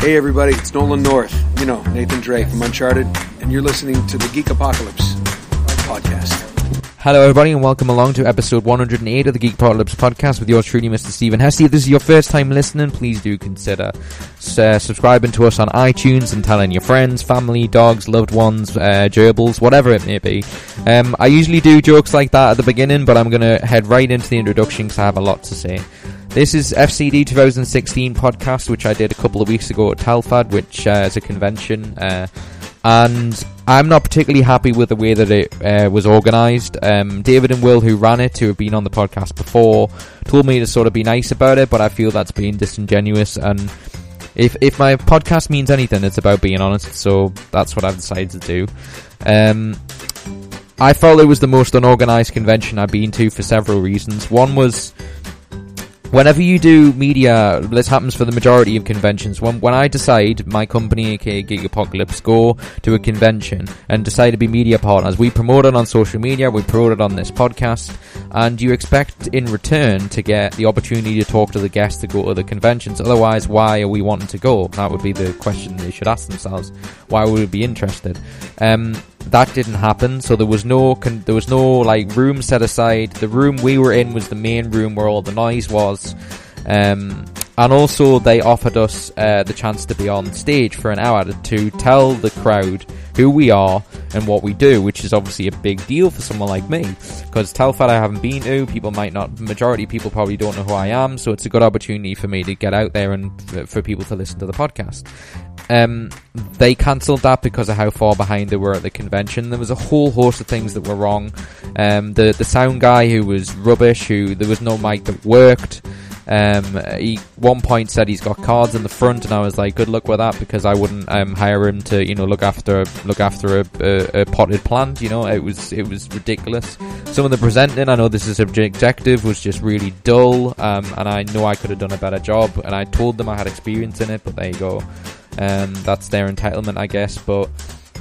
Hey everybody, it's Nolan North. You know, Nathan Drake from Uncharted, and you're listening to the Geek Apocalypse podcast. Hello, everybody, and welcome along to episode 108 of the Geek Apocalypse podcast with yours truly, Mr. Stephen Hesse. If this is your first time listening, please do consider uh, subscribing to us on iTunes and telling your friends, family, dogs, loved ones, uh, gerbils, whatever it may be. Um, I usually do jokes like that at the beginning, but I'm going to head right into the introduction because I have a lot to say. This is FCD 2016 podcast, which I did a couple of weeks ago at Telford, which uh, is a convention. Uh, and I'm not particularly happy with the way that it uh, was organised. Um, David and Will, who ran it, who have been on the podcast before, told me to sort of be nice about it, but I feel that's being disingenuous. And if if my podcast means anything, it's about being honest. So that's what I've decided to do. Um, I felt it was the most unorganised convention I've been to for several reasons. One was whenever you do media, this happens for the majority of conventions. When when I decide my company, aka Geek Apocalypse, go to a convention and decide to be media partners, we promote it on social media, we promote it on this podcast, and you expect in return to get the opportunity to talk to the guests to go to the conventions. Otherwise, why are we wanting to go? That would be the question they should ask themselves. Why would we be interested? Um, that didn't happen. So there was no con- there was no like room set aside. The room we were in was the main room where all the noise was. Um, and also they offered us uh, the chance to be on stage for an hour to tell the crowd who we are and what we do, which is obviously a big deal for someone like me. Because Telford I haven't been to, people might not, majority of people probably don't know who I am, so it's a good opportunity for me to get out there and for people to listen to the podcast. Um, they cancelled that because of how far behind they were at the convention. There was a whole host of things that were wrong. Um, the the sound guy who was rubbish, who there was no mic that worked. Um, he one point said he's got cards in the front, and I was like, "Good luck with that," because I wouldn't um, hire him to, you know, look after look after a, a, a, potted plant. You know, it was it was ridiculous. Some of the presenting, I know this is objective, was just really dull, um, and I know I could have done a better job. And I told them I had experience in it, but there you go. Um, that's their entitlement, I guess. But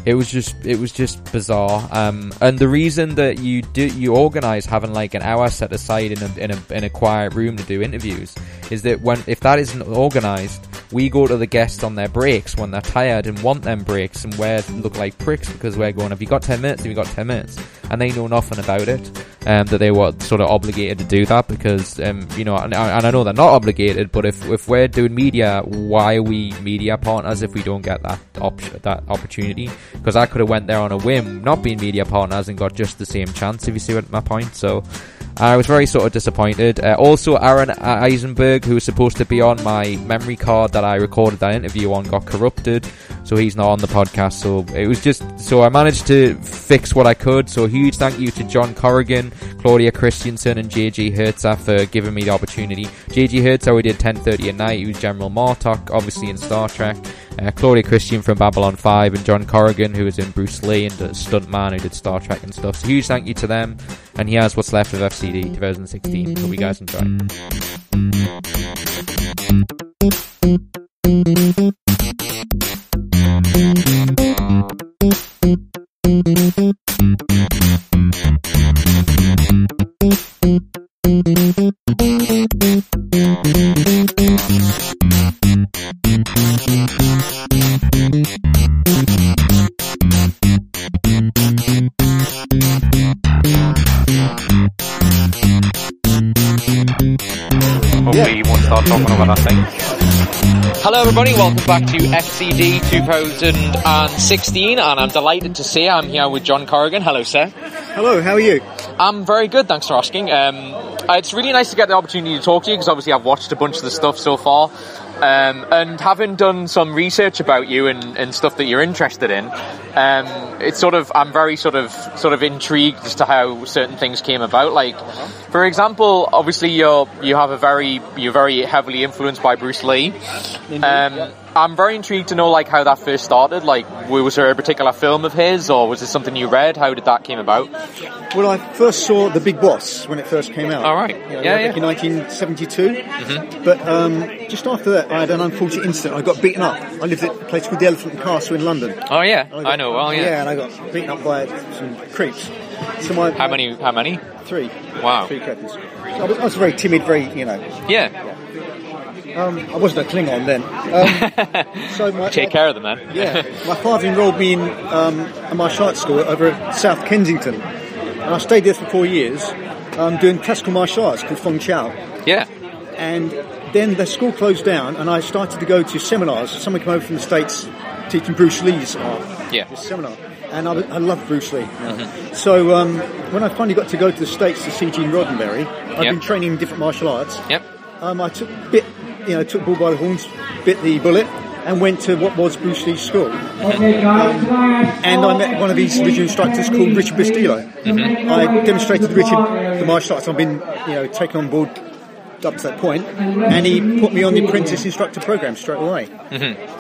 it was just it was just bizarre. Um, and the reason that you do you organize having like an hour set aside in a, in a in a quiet room to do interviews is that when if that isn't organized, we go to the guests on their breaks when they're tired and want them breaks and we look like pricks because we're going. Have you got ten minutes? Have you got ten minutes? And they know nothing about it. Um, that they were sort of obligated to do that because um, you know, and, and I know they're not obligated. But if if we're doing media, why are we media partners if we don't get that option that opportunity? because I could have went there on a whim, not being media partners, and got just the same chance. If you see what my point, so. I was very sort of disappointed. Uh, also, Aron Eisenberg, who was supposed to be on my memory card that I recorded that interview on, got corrupted, so he's not on the podcast. So it was just so I managed to fix what I could. So a huge thank you to John Corrigan, Claudia Christian, and JG Hertzler for giving me the opportunity. JG Hertzler, we did 10:30 at night. He was General Martok, obviously in Star Trek. Uh, Claudia Christian from Babylon 5 and John Corrigan, who was in Bruce Lee and the stuntman who did Star Trek and stuff. So huge thank you to them. And here's what's left of FCD 2016. Hope you guys enjoy. Everybody, welcome back to FCD 2016 and I'm delighted to say I'm here with John Corrigan. Hello sir. Hello, how are you? I'm very good, thanks for asking. Um, it's really nice to get the opportunity to talk to you because obviously I've watched a bunch of the stuff so far. Um, and having done some research about you and, and stuff that you're interested in, um, it's sort of I'm very sort of sort of intrigued as to how certain things came about. Like, for example, obviously you're you have a very you're very heavily influenced by Bruce Lee. Um, I'm very intrigued to know like how that first started. Like, was there a particular film of his, or was it something you read? How did that came about? Well, I first saw The Big Boss when it first came out. All right, You know, yeah, yeah. in 1972. But um, just after that, I had an unfortunate incident. I got beaten up. I lived at a place called the Elephant and Castle in London. Oh yeah, got- I know. Well, yeah. Yeah, and I got beaten up by some creeps. So my How many? How many? Three. Wow. Three. So I was, I was very timid, very you know. Yeah. Um, I wasn't a Klingon then. Um, so my, Take care of them man. Yeah, my father enrolled me in um, a martial arts school over at South Kensington, and I stayed there for four years, um, doing classical martial arts called Feng Chao. yeah. And then the school closed down, and I started to go to seminars. Someone came over from the states teaching Bruce Lee's art. Yeah. This seminar, and I, I love Bruce Lee. So um, when I finally got to go to the states to see Gene Roddenberry, I've Yep. been training in different martial arts. Yep. Um, I took bit, you know, took bull by the horns, bit the bullet, and went to what was Bruce Lee's school. And I met one of his original instructors called Richard Bustillo. I demonstrated to Richard the martial arts I've been, you know, taken on board up to that point, and he put me on the apprentice instructor program straight away.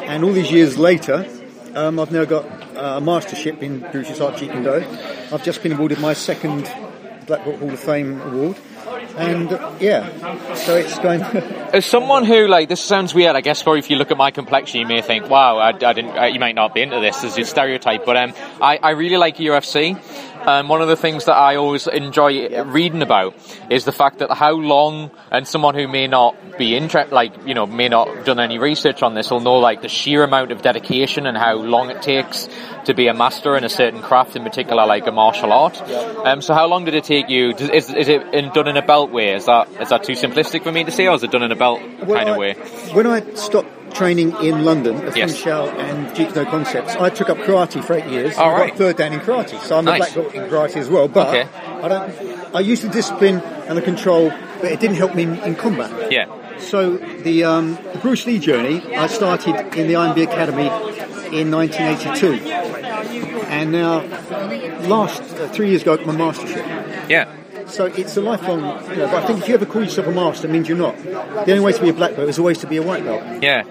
And all these years later, um, I've now got uh, a mastership in Bruce's Art Jeet Kune Do. I've just been awarded my second Black Belt Hall of Fame award. And yeah, so it's going. As someone who, like, this sounds weird, I guess, probably if you look at my complexion, you may think, wow, I, I didn't, uh, you might not be into this as a stereotype, but um, I, I really like UFC. Um, one of the things that I always enjoy reading about is the fact that how long, and someone who may not be interested, like, you know, may not have done any research on this will know, like, the sheer amount of dedication and how long it takes to be a master in a certain craft, in particular, like a martial art. Um, so how long did it take you? Is, is it in, done in a belt way? Is that, is that too simplistic for me to say, or is it done in a belt kind of way? When I stopped training in London at Yes. Feng Shao and Jeet Concepts, I took up karate for eight years. I got third dan in karate, so I'm Nice. a black belt in karate as well. But Okay. I don't. I used the discipline and the control, but it didn't help me in, in combat. Yeah. So the, um, the Bruce Lee journey, I started in the IMB Academy in 1982, and now last uh, three years ago, I got my mastership. Yeah. So it's a lifelong. You know, but I think if you ever call yourself a master, it means you're not. The only way to be a black belt is always to be a white belt. Yeah.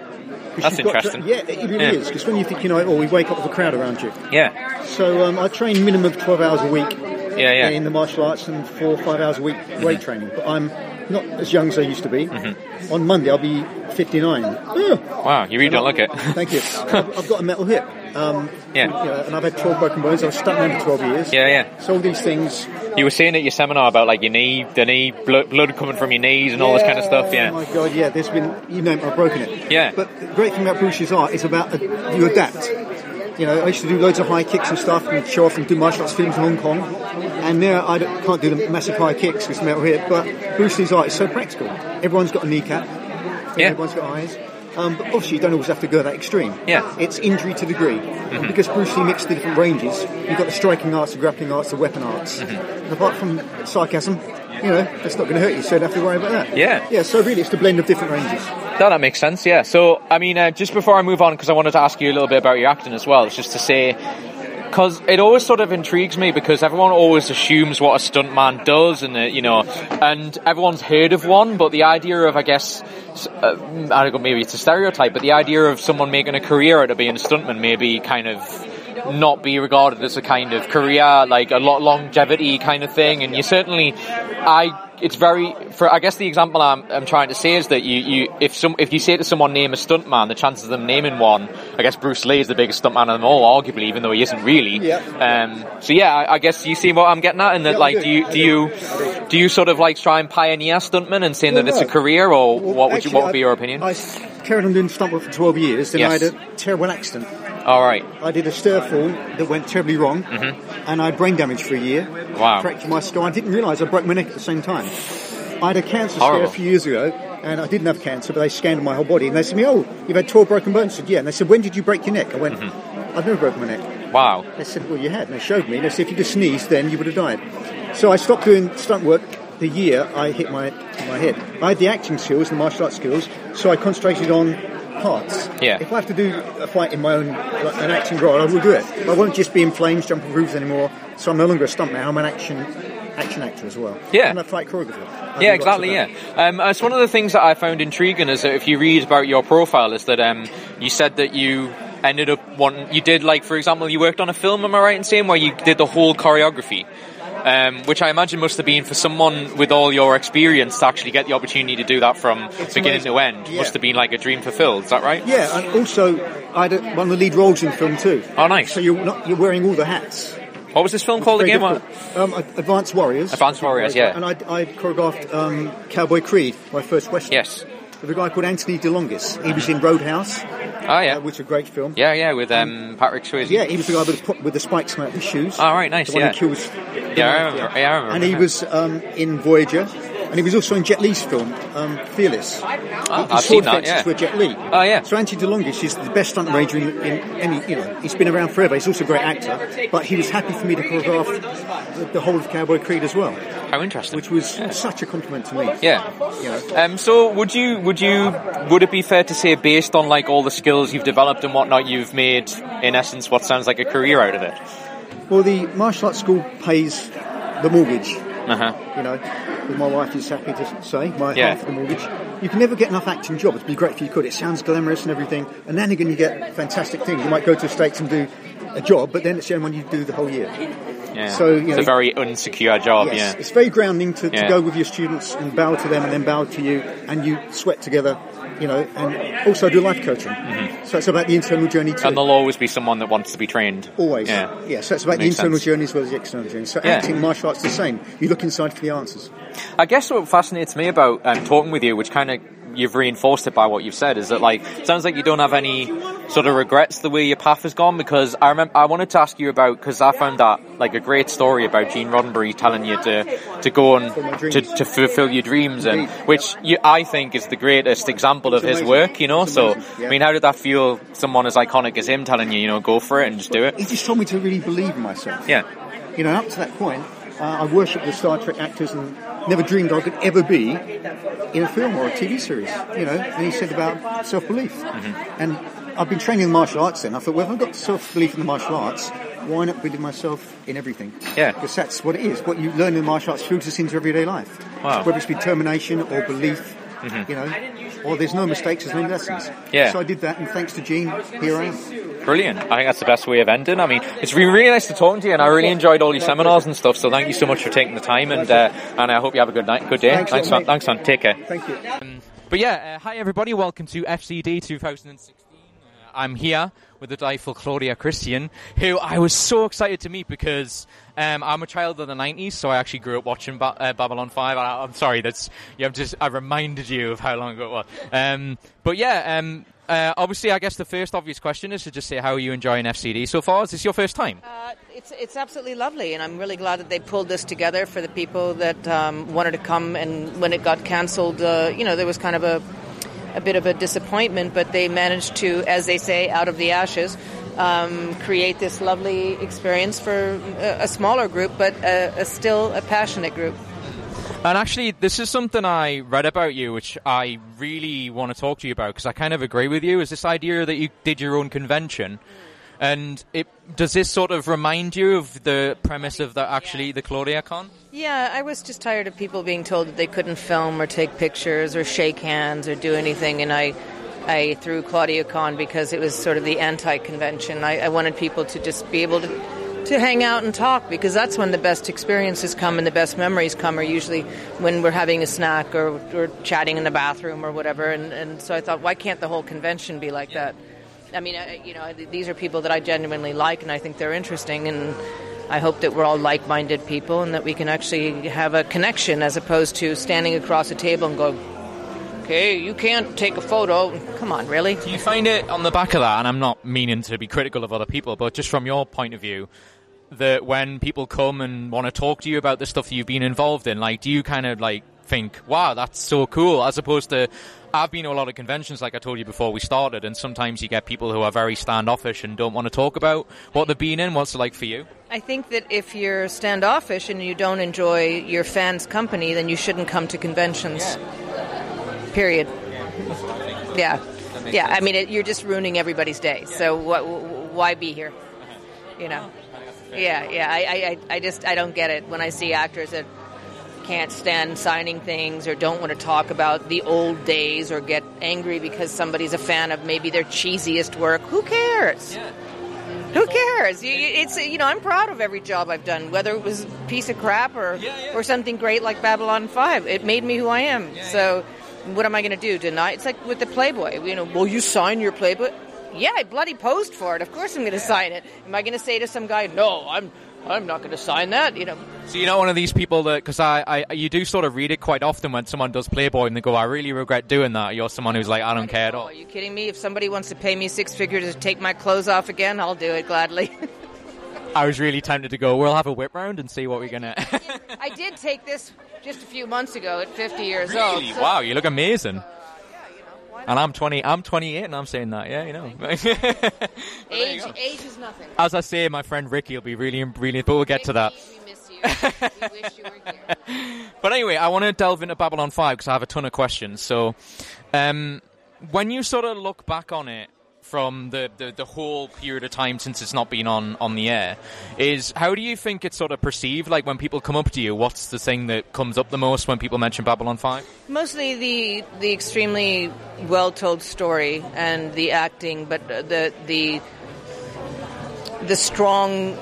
That's you've to- interesting. yeah, it really Yeah. is. Because when you think, you know, oh, we wake up with a crowd around you. Yeah. So um, I train minimum of 12 hours a week Yeah, yeah. in the martial arts and four or five hours a week weight training. But I'm not as young as I used to be. Mm-hmm. On Monday, I'll be 59. Ugh. Wow, you really don't look it. Thank you. I've, I've got a metal hip. Um, Yeah. you know, and I've had 12 broken bones. I was stuck man for 12 years. Yeah, yeah. So all these things. You were saying at your seminar about like your knee, the knee, blood, blood coming from your knees and all this kind of stuff. Yeah. Oh Yeah. my god, yeah. There's been, you know, I've broken it. Yeah. But the great thing about Bruce's art is about uh, you adapt. You know, I used to do loads of high kicks and stuff and show off and do martial arts films in Hong Kong. And now I can't do the massive high kicks with metal hip, but Bruce Lee's art is so practical. Everyone's got a kneecap. Yeah. Everyone's got eyes. Um, but obviously you don't always have to go that extreme. Yeah. Mm-hmm. It's injury to degree. And because Bruce Lee mixed the different ranges, you've got the striking arts, the grappling arts, the weapon arts. Mm-hmm. Apart from sarcasm, you know, that's not going to hurt you, so you don't have to worry about that. Yeah. Yeah, so really it's the blend of different ranges. No, that makes sense. Yeah. So, I mean, uh, just before I move on, because I wanted to ask you a little bit about your acting as well, it's just to say. Because it always sort of intrigues me because everyone always assumes what a stuntman does, and uh, you know, and everyone's heard of one. But the idea of, I guess, uh, I don't know, maybe it's a stereotype, but the idea of someone making a career out of being a stuntman maybe kind of not be regarded as a kind of career, like a lot longevity kind of thing. And you certainly, I, it's very, for I guess the example I'm, I'm trying to say is that you, you, if some, if you say to someone name a stuntman, the chances of them naming one, I guess Bruce Lee is the biggest stuntman of them all, arguably, even though he isn't really. Yeah. Um, so yeah, I, I guess you see what I'm getting at, and that Yeah, like, do. do you, do you, do. you sort of like try and pioneer stuntmen and saying Well, that it's a career, or Well, what would you, what would be your opinion? I carried on doing stunt work for 12 years, then Yes. I had a terrible accident. All right. I did a stir fall that went terribly wrong, and I had brain damage for a year. Mm-hmm. Wow. Fractured my skull. I didn't realise I broke my neck at the same time. I had a cancer Horrible. scare a few years ago, and I didn't have cancer, but they scanned my whole body, and they said to me, oh, you've had 12 broken bones. I said, yeah. And they said, when did you break your neck? I went, Mm-hmm. I've never broken my neck. Wow. They said, well, you had. And they showed me. They said, if you just sneezed, then you would have died. So I stopped doing stunt work the year I hit my, my head. I had the acting skills, the martial arts skills, so I concentrated on parts. Yeah. If I have to do a fight in my own, like an acting role, I will do it. I won't just be in flames, jumping roofs anymore. So I'm no longer a stuntman, I'm an action action actor as well. Yeah. And I fight choreographer. Yeah, do lots of exactly. Yeah, um, it's one of the things that I found intriguing is that if you read about your profile, is that um, you said that you ended up wanting, you did like, for example, you worked on a film. Am I right in saying where you did the whole choreography? Um, which I imagine must have been for someone with all your experience to actually get the opportunity to do that from beginning amazing. to end. Yeah. Must have been like a dream fulfilled. Is that right? Yeah, and also I had a, one of the lead roles in the film too. Oh, nice. So you're not, you're wearing all the hats. What was this film called again? Um, Advanced Warriors. Advanced Warriors, yeah. And I, I choreographed um, Cowboy Creed, my first western. Yes. With a guy called Anthony DeLongis. He was in Roadhouse, Oh yeah, uh, which is a great film. yeah, yeah, with um, Patrick Swayze. Yeah, he was the guy with the, with the spikes out of his shoes. Oh, right, nice, The one yeah. who kills. Yeah, I remember. Yeah, I remember. And he was um, in Voyager, and he was also in Jet Li's film um, Fearless. Oh, I've seen that. Yeah. Jet Li. Oh yeah. So Anthony DeLongis is the best stunt ranger in, in any, you know, he's been around forever. He's also a great actor, but he was happy for me to choreograph the, the whole of Cowboy Creed as well, How interesting. which was such a compliment to me. Yeah. You know, Um, so would you would you would it be fair to say based on like all the skills you've developed and whatnot you've made in essence what sounds like a career out of it? well, the martial arts school pays the mortgage. Uh huh. You know, my wife is happy to say, my Yeah. half of the mortgage. You can never get enough acting jobs. It'd be great if you could. It sounds glamorous and everything, and then again you get fantastic things. You might go to the States and do a job, but then it's the only one you do the whole year. Yeah. So, you it's know- a very unsecure job. Yes, Yeah. it's very grounding to, Yeah. to go with your students and bow to them and then bow to you, and you sweat together, you know, and also do life coaching. So it's about the internal journey too. Mm-hmm. And there'll always be someone that wants to be trained. Always. Yeah. so it's about the internal sense. journey as well as the external journey. So Yeah. acting, martial arts, the same. You look inside for the answers. I guess what fascinates me about um, talking with you, which kind of you've reinforced it by what you've said, is that like sounds like you don't have any sort of regrets the way your path has gone. Because I remember I wanted to ask you about because I found that like a great story about Gene Roddenberry telling you to to go and to, to fulfill your dreams, and which you, I think is the greatest example of his work. You know, so. I mean, how did that feel? Someone as iconic as him telling you, you know, go for it and just do it. He just told me to really believe in myself. Yeah. You know, up to that point, uh, I worshipped the Star Trek actors and never dreamed I could ever be in a film or a TV series. You know, and he said about self belief. Mm-hmm. And I've been training in the martial arts then. I thought, well, if I've got self belief in the martial arts, why not believe myself in everything? Yeah. Because that's what it is. What you learn in the martial arts filters into everyday life. Wow. Whether it's determination or belief, you know, or there's no mistakes, there's no lessons. Yeah. So I did that, and thanks to Gene, here I am. Brilliant. I think that's the best way of ending. I mean, it's been really nice to talk to you, and I really enjoyed all your seminars and stuff. So thank you so much for taking the time, and uh, and I hope you have a good night, good day. Thanks, thanks, mate. Thanks, man. Take care. Thank you. But yeah, uh, hi everybody. Welcome to FCD 2016. I'm here with the delightful Claudia Christian, who I was so excited to meet because um, I'm a child of the 90s, so I actually grew up watching ba- uh, Babylon 5. I, I'm sorry, that's you have just I reminded you of how long ago it was. Um, but yeah, um, uh, obviously, I guess the first obvious question is to just say how are you enjoying FCD so far? Is this your first time? Uh, it's it's absolutely lovely, and I'm really glad that they pulled this together for the people that um, wanted to come. And when it got cancelled, uh, you know, there was kind of a a bit of a disappointment, but they managed to, as they say, out of the ashes, um, create this lovely experience for a, a smaller group, but a, a still a passionate group. And actually, this is something I read about you, which I really want to talk to you about because I kind of agree with you. Is this idea that you did your own convention, and it does this sort of remind you of the premise of the actually the Claudia Con? Yeah, I was just tired of people being told that they couldn't film or take pictures or shake hands or do anything, and I, I threw Claudia Con because it was sort of the anti-convention. I, I wanted people to just be able to, to hang out and talk because that's when the best experiences come and the best memories come. Are usually when we're having a snack or or chatting in the bathroom or whatever. And and so I thought, why can't the whole convention be like that? I mean, I, you know, these are people that I genuinely like, and I think they're interesting, and I hope that we're all like-minded people, and that we can actually have a connection, as opposed to standing across a table and go, "Okay, you can't take a photo." Come on, really? Do you find it on the back of that? And I'm not meaning to be critical of other people, but just from your point of view, that when people come and want to talk to you about the stuff that you've been involved in, like, do you kind of like think, "Wow, that's so cool," as opposed to I've been to a lot of conventions, like I told you before we started, and sometimes you get people who are very standoffish and don't want to talk about what they've been in. What's it like for you? I think that if you're standoffish and you don't enjoy your fans' company, then you shouldn't come to conventions. Period. Yeah, yeah. I mean, it, you're just ruining everybody's day. So wh- wh- why be here? You know? Yeah, yeah. I, I, I- I just I don't get it when I see actors that can't stand signing things or don't want to talk about the old days or get angry because somebody's a fan of maybe their cheesiest work. Who cares? Who cares? It's you know I'm proud of every job I've done, whether it was a piece of crap or or something great like Babylon Five. It made me who I am. so what am I going to do? Deny? It's like with the Playboy. You know, will you sign your Playboy? Yeah, I bloody posed for it. Of course I'm going to sign it. Am I going to say to some guy, "No, I'm I'm not going to sign that. You know, So you're not one of these people that because I, I you do sort of read it quite often when someone does Playboy and they go, I really regret doing that. You're someone who's like, I don't care at Oh, all. are you kidding me? If somebody wants to pay me six figures to take my clothes off again, I'll do it gladly. I was really tempted to go. We'll have a whip round and see what we're gonna. I did take this just a few months ago at 50 years old. really? so- Wow, you look amazing. Yeah, you know, why not? And I'm 20. I'm 28, and I'm saying that. Yeah, you know. age, age is nothing. As I say, my friend Ricky will be really, really. But we'll get to that. We miss you. we wish you were here. But anyway, I want to delve into Babylon 5 because I have a ton of questions. So, um, when you sort of look back on it from the, the, the whole period of time since it's not been on, on the air, is how do you think it's sort of perceived? Like when people come up to you, what's the thing that comes up the most when people mention Babylon 5? Mostly the the extremely well told story and the acting, but the the the strong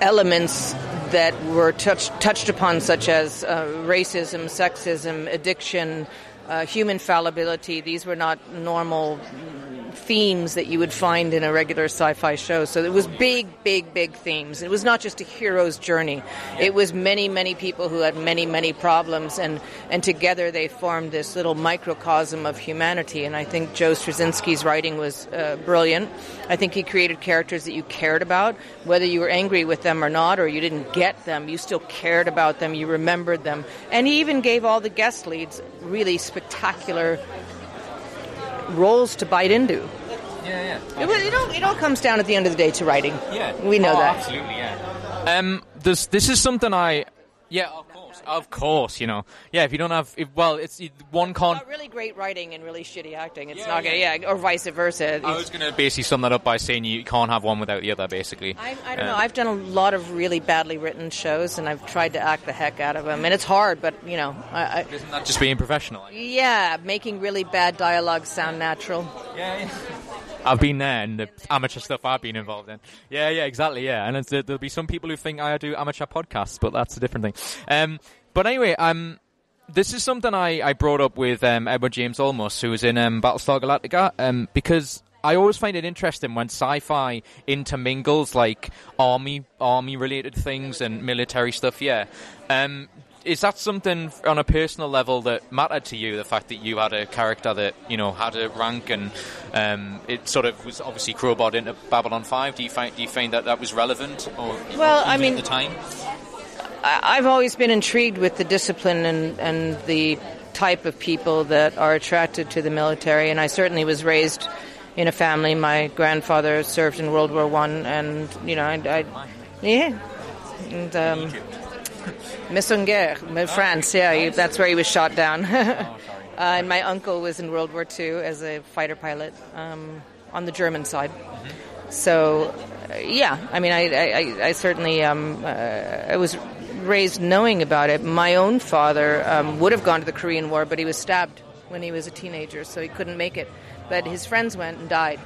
elements that were touched touched upon, such as uh, racism, sexism, addiction, uh, human fallibility. These were not normal themes that you would find in a regular sci-fi show. So it was big, big, big themes. It was not just a hero's journey. It was many, many people who had many, many problems, and and together they formed this little microcosm of humanity. And I think Joe Straczynski's writing was uh, brilliant. I think he created characters that you cared about, whether you were angry with them or not, or you didn't get them. You still cared about them. You remembered them, and he even gave all the guest leads really spectacular roles to bite into. Yeah, It, it all, it all comes down at the end of the day to writing. yeah. We know Oh, that. Absolutely, yeah. Um, this, this is something I. Yeah, course. Of course, you know. Yeah, if you don't have. If, well, it's one con. Really great writing and really shitty acting. It's Yeah, not gonna, yeah, or vice versa. I was going to basically sum that up by saying you can't have one without the other, basically. I, I don't Um, know. I've done a lot of really badly written shows, and I've tried to act the heck out of them, and it's hard. But you know, I, I, Isn't that just being professional? yeah, making really bad dialogue sound natural. Yeah, I've been there and the amateur stuff I've been involved in. Yeah, yeah, exactly, yeah. And there'll be some people who think I do amateur podcasts, but that's a different thing. Um, but anyway, um, this is something I, I brought up with um, Edward James Olmos, who was in um, Battlestar Galactica, um, because I always find it interesting when sci-fi intermingles like army army related things and military stuff. Yeah, um, is that something on a personal level that mattered to you? The fact that you had a character that you know had a rank and um, it sort of was obviously crowbarred into Babylon Five. Do you find do you find that that was relevant? Or Well, I mean- at the time. I've always been intrigued with the discipline and, and the type of people that are attracted to the military, and I certainly was raised in a family. My grandfather served in World War One, and you know, I, I yeah, and um, Messenger, France. Yeah, that's where he was shot down. uh, and my uncle was in World War II as a fighter pilot um, on the German side. So, uh, yeah, I mean, I, I, I- I certainly um, uh, I was raised knowing about it. My own father um, would have gone to the Korean War, but he was stabbed when he was a teenager, so he couldn't make it. But his friends went and died.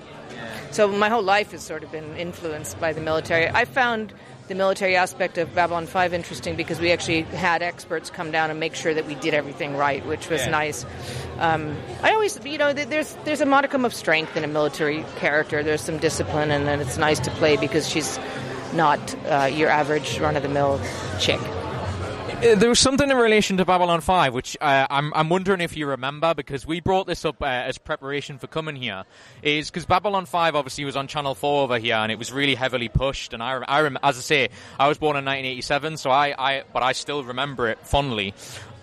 So my whole life has sort of been influenced by the military. I found the military aspect of Babylon 5 interesting because we actually had experts come down and make sure that we did everything right, which was Yeah. nice. Um, I always, you know, there's there's a modicum of strength in a military character. There's some discipline, and then it's nice to play because she's not uh, your average run of the mill chick. Uh, There was something in relation to Babylon 5, which uh, I'm, I'm wondering if you remember, because we brought this up uh, as preparation for coming here, is because Babylon 5 obviously was on Channel 4 over here, and it was really heavily pushed, and I, I rem- as I say, I was born in 1987, so I, I but I still remember it fondly.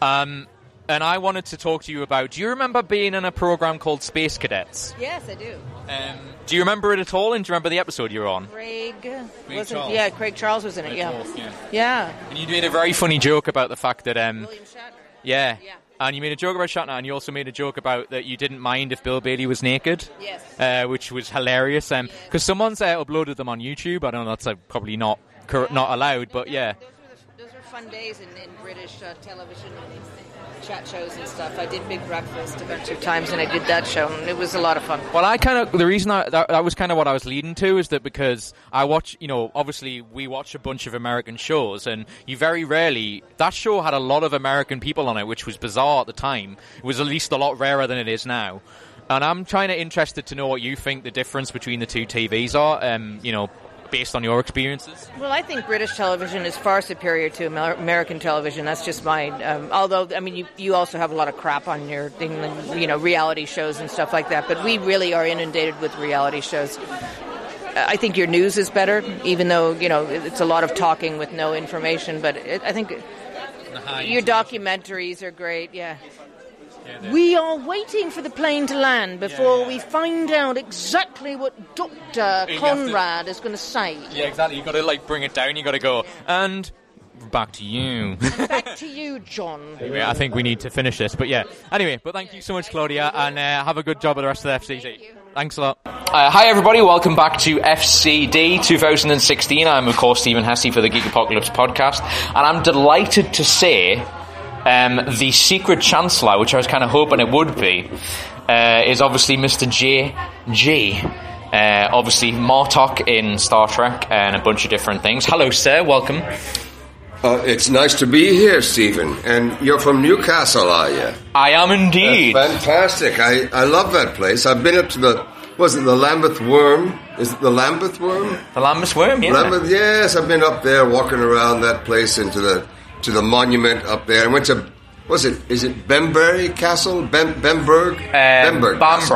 Um, and I wanted to talk to you about, do you remember being in a program called Space Cadets? Yes, I do. Um, do you remember it at all, and do you remember the episode you were on? Craig, wasn't, Charles. yeah, Craig Charles was in it. Yeah, yeah. yeah. And you made a very funny joke about the fact that um, William Shatner. Yeah. Yeah. And you made a joke about Shatner, and you also made a joke about that you didn't mind if Bill Bailey was naked. Yes. Uh, which was hilarious. Um, because someone's uh, uploaded them on YouTube. I don't know. That's uh, probably not cor- not allowed, but yeah. Those were, the, those were fun days in, in British uh, television chat shows and stuff. I did Big Breakfast a bunch of times, and I did that show, and it was a lot of fun. Well, I kind of the reason I, that, that was kind of what I was leading to is that because I watch, you know, obviously we watch a bunch of American shows, and you very rarely that show had a lot of American people on it, which was bizarre at the time. It was at least a lot rarer than it is now. And I'm kind of interested to know what you think the difference between the two TVs are. Um, you know, based on your experiences? Well, I think British television is far superior to Amer- American television. That's just my. Um, although, I mean, you, you also have a lot of crap on your thing, you know, reality shows and stuff like that. But we really are inundated with reality shows. I think your news is better, even though you know it's a lot of talking with no information. But it, I think your documentaries are great. Yeah. We are waiting for the plane to land before we find out exactly what Dr. Conrad is going to say. Yeah, exactly. You've got to like bring it down. You've got to go and back to you. Back to you, John. Anyway, I think we need to finish this. But yeah. Anyway, but thank you so much, Claudia, and uh, have a good job at the rest of the FCD. Thanks a lot. Uh, hi, everybody. Welcome back to FCD 2016. I'm, of course, Stephen Hesse for the Geek Apocalypse podcast, and I'm delighted to say um, the secret chancellor, which I was kind of hoping it would be, uh, is obviously Mr. J. G. Uh, obviously, Martok in Star Trek and a bunch of different things. Hello, sir. Welcome. Uh, it's nice to be here, Stephen. And you're from Newcastle, are you? I am indeed. That's fantastic. I, I love that place. I've been up to the, was it the Lambton Worm? Is it the Lambton Worm? The Lambton Worm, yeah. Lambton, yes, I've been up there walking around that place into the to the monument up there. I went to, was it, is it Bembury Castle? Bem, Bemberg? Um, Bamberg Castle.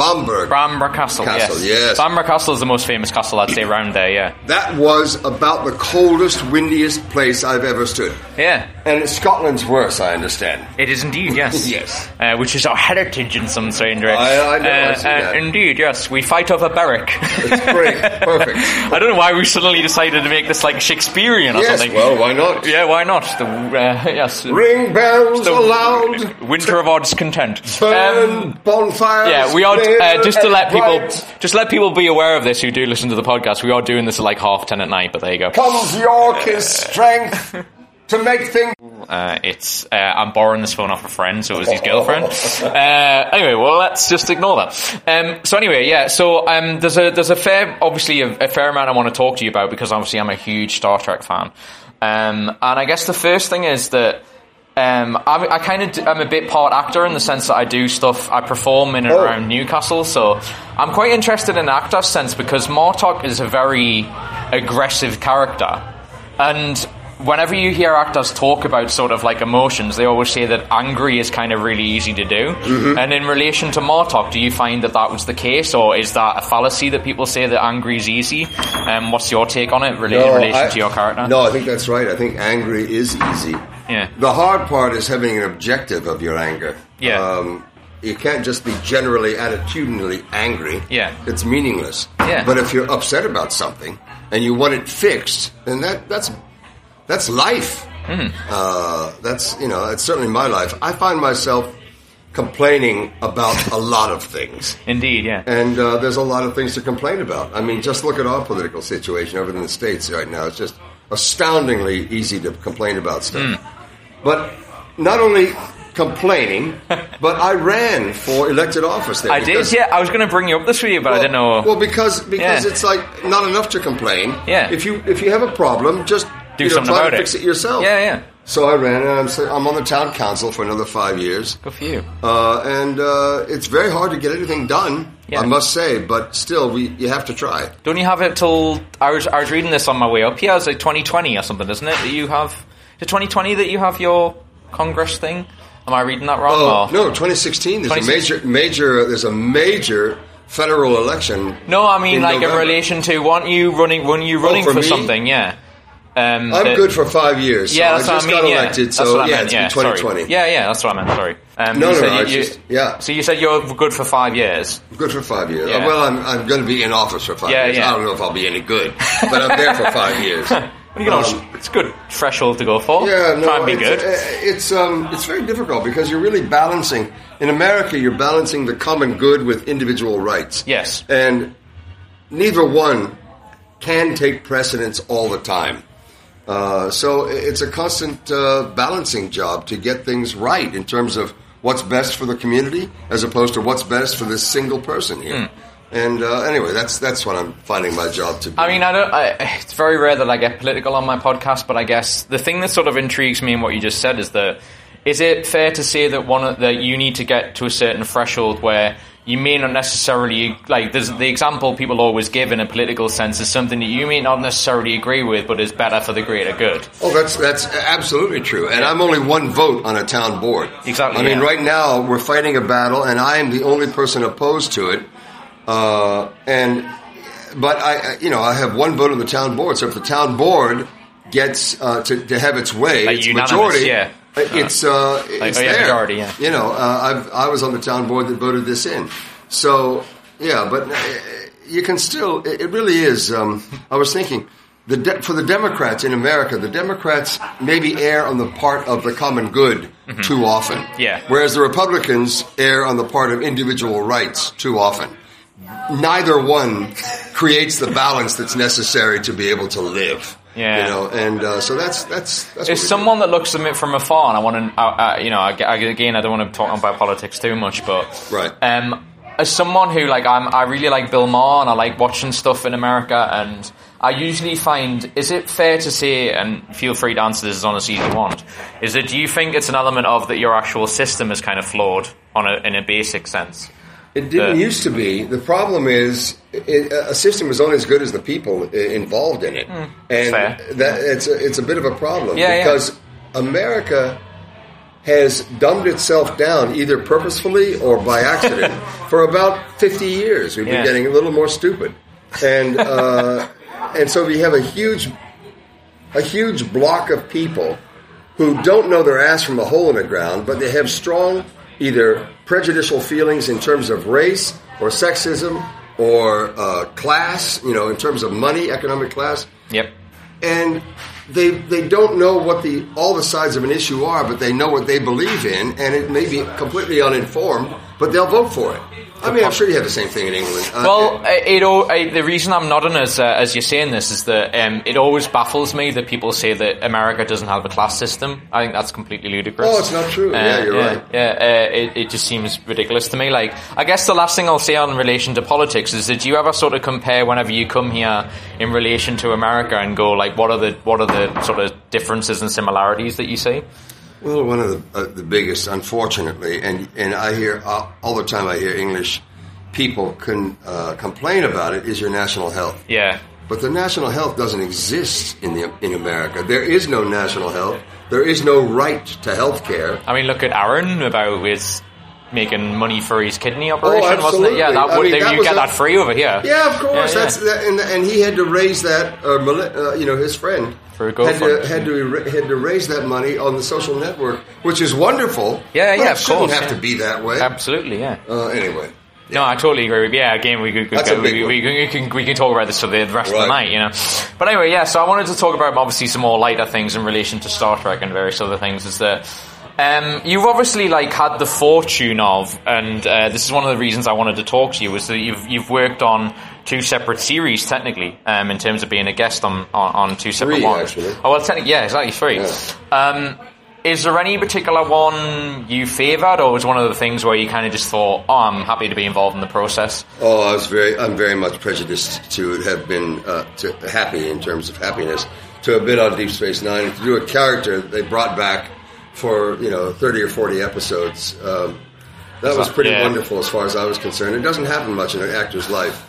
Bamburgh. Bamberg. Castle, Castle, yes. yes. Bamburgh Castle is the most famous castle, I'd say, around there, yeah. that was about the coldest, windiest place I've ever stood. Yeah. And Scotland's worse, I understand. It is indeed, yes. Yes. Uh, which is our heritage in some strange way. I- I know, Uh, I uh, that. Indeed, yes. We fight over Berwick. It's great. Perfect. I don't know why we suddenly decided to make this like Shakespearean or Yes, something. well, why not? yeah, why not? The, uh, yes. Ring bells The aloud. Winter of odds content. Burn Um, bonfires. yeah, we are uh, just to let people bright. just let people be aware of this who do listen to the podcast. We are doing this at like half ten at night, but there you go. Comes York's strength to make things. Uh, it's uh, I'm borrowing this phone off a friend, so it was his girlfriend. Uh, anyway, well, let's just ignore that. Um, so anyway, yeah. So um, there's a there's a fair, obviously, a, a fair amount I want to talk to you about because obviously I'm a huge Star Trek fan. Um, and I guess the first thing is that. Um, I'm, I kind of I'm a bit part actor in the sense that I do stuff I perform in and Oh. around Newcastle, so I'm quite interested in actor sense because Martok is a very aggressive character, and whenever you hear actors talk about sort of like emotions, they always say that angry is kind of really easy to do. Mm-hmm. And in relation to Martok, do you find that that was the case, or is that a fallacy that people say that angry is easy? Um, what's your take on it rela- in relation I- to your character? No, I think that's right. I think angry is easy. Yeah. The hard part is having an objective of your anger. Yeah. Um, you can't just be generally attitudinally angry. Yeah. It's meaningless. Yeah. But if you're upset about something and you want it fixed, then that that's that's life. Mm-hmm. Uh, that's you know, it's certainly my life. I find myself complaining about a lot of things. Indeed, yeah. And uh, there's a lot of things to complain about. I mean, just look at our political situation over in the States right now. It's just astoundingly easy to complain about stuff. Hmm. But not only complaining, but I ran for elected office there. I did, yeah. I was going to bring you up this week, but I didn't know. Well, because because Yeah. it's like not enough to complain. Yeah. If you if you have a problem, just Do you know, something try about to it. fix it yourself. Yeah, yeah. So I ran, and I'm, I'm on the town council for another five years. Good for you. Uh, and uh, it's very hard to get anything done, Yeah. I must say. But still, we you have to try. Don't you have it till I was I was reading this on my way up here? It's like 2020 or something, isn't it? That you have is it 2020 that you have your Congress thing? Am I reading that wrong? Oh or- no, 2016. There's a major major. There's a major federal election. No, I mean in like in relation to weren't you running? Weren't you running for for, something? Yeah. Um, I'm that- good for five years. So Yeah, I that's just what I mean. got yeah. elected. that's So I yeah, it's yeah, 2020. Sorry. Yeah, yeah, that's what I meant. Sorry. Um, No, no, no, you- just- yeah. So you said you're good for five years. Good for five years. Yeah. Well, I'm, I'm going to be in office for five Yeah, years. yeah. I don't know if I'll be any good, but I'm there for five years. You know, Um, it's a good threshold to go for. Yeah, no, Try and be it's, good. uh, It's um, it's very difficult because you're really balancing. In America, you're balancing the common good with individual rights. Yes. and neither one can take precedence all the time. Uh, so it's a constant uh, balancing job to get things right in terms of what's best for the community as opposed to what's best for this single person here. And uh, anyway, that's that's what I'm finding my job to be. I mean, I don't. I, it's very rare that I get political on my podcast, but I guess the thing that sort of intrigues me in what you just said is that is it fair to say that one that you need to get to a certain threshold where you may not necessarily like. There's the example people always give in a political sense is something that you may not necessarily agree with, but is better for the greater good. Oh, that's that's absolutely true. And I'm only one vote on a town board. Exactly, I mean, right now we're fighting a battle, and I am the only person opposed to it. Uh, and but I, I- you know, I have one vote on the town board. So if the town board gets uh, to, to have its way, its majority, yeah. it's uh, it's oh, yeah, there. majority, yeah. You know, uh, I've, I was on the town board that voted this in. So yeah, but uh, you can still. It, it really is. Um, I was thinking. The de- for the Democrats in America, the Democrats maybe err on the part of the common good too often. Mm-hmm. Yeah. Whereas the Republicans err on the part of individual rights too often. Neither one creates the balance that's necessary to be able to live. Yeah. You know, and uh, so that's that's that's. we someone that looks at it from afar, and I want to, you know, I, I, again, I don't want to talk about politics too much, but Right. Um, as someone who like, I'm, I really like Bill Maher, and I like watching stuff in America, and I usually find, is it fair to say, and feel free to answer this as honestly as you want, is that do you think it's an element of that your actual system is kind of flawed on a, in a basic sense? It didn't the- used to be. The problem is, it, a system is only as good as the people involved in it, and Hmm. fair. that it's a, it's a bit of a problem Yeah, yeah. because America has dumbed itself down either purposefully or by accident for about fifty years. We've Yeah. been getting a little more stupid, and uh, and so we have a huge a huge block of people who don't know their ass from a hole in the ground, but they have strong either prejudicial feelings in terms of race or sexism or uh, class, you know, in terms of money, economic class, Yep. and they they don't know what the all the sides of an issue are, but they know what they believe in, and it may be completely uninformed, but they'll vote for it. I mean, I'm sure you have the same thing in England. Uh, Well, it, it, the reason I'm nodding as uh, as you're saying this is that um, it always baffles me that people say that America doesn't have a class system. I think that's completely ludicrous. Oh, it's not true. Yeah, you're yeah, right. Yeah, uh, it, it just seems ridiculous to me. Like, I guess the last thing I'll say on relation to politics is that do you ever sort of compare whenever you come here in relation to America and go like, what are the what are the sort of differences and similarities that you see? Well, one of the, uh, the biggest, unfortunately, and and I hear uh, all the time. I hear English people can uh, complain about it. Is your national health? Yeah, But the national health doesn't exist in the in America. There is no national health. There is no right to health care. I mean, look at Aron about his making money for his kidney operation, wasn't it? Oh. Yeah, that I would, mean, they, that you get a- that free over here. Yeah, of course. Yeah, That's yeah. that, and, and he had to raise that. Uh, uh, you know, his friend had to had to had to raise that money on the social network, which is wonderful. Yeah, yeah, it of shouldn't course, have yeah. to be that way. Absolutely, yeah. Uh, anyway, No, I totally agree with you. Yeah, again, we could, we, That's we, we, we, can, we can talk about this for the rest of the night, you know. But anyway, yeah, so I wanted to talk about obviously some more lighter things in relation to Star Trek and various other things is that um, you've obviously like had the fortune of, and uh, this is one of the reasons I wanted to talk to you, was that you've you've worked on two separate series technically, um, in terms of being a guest on on, on two separate Three, ones. actually. Oh well, technically, yeah, exactly three. Um, is there any particular one you favoured, or was one of the things where you kind of just thought, "Oh, I'm happy to be involved in the process"? Oh, I was very, I'm very much prejudiced to have been uh, to happy in terms of happiness to have been on Deep Space Nine to do a character they brought back for you know 30 or 40 episodes. Um, that was pretty Yeah. wonderful as far as I was concerned. It doesn't happen much in an actor's life.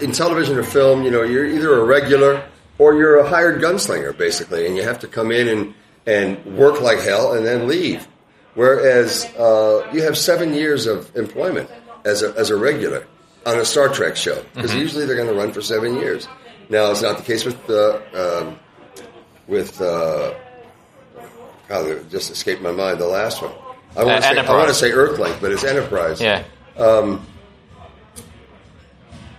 In television or film, you know, you're either a regular or you're a hired gunslinger, basically, and you have to come in and, and work like hell and then leave. Whereas uh, you have seven years of employment as a, as a regular on a Star Trek show, because usually they're going to run for seven years. Now, it's not the case with uh, um, with uh, God, it just escaped my mind. The last one. I want, Uh, to say, I want to say Earthlink, but it's Enterprise. Yeah,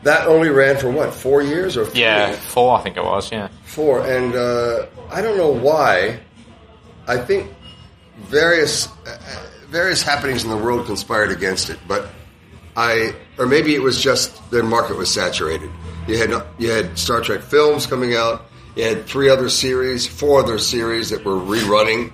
That only ran for what, four years or three? yeah, four, I think it was. Yeah, Four. And uh, I don't know why. I think various uh, various happenings in the world conspired against it, but I, or maybe it was just their market was saturated. You had you had Star Trek films coming out. You had three other series, four other series that were rerunning.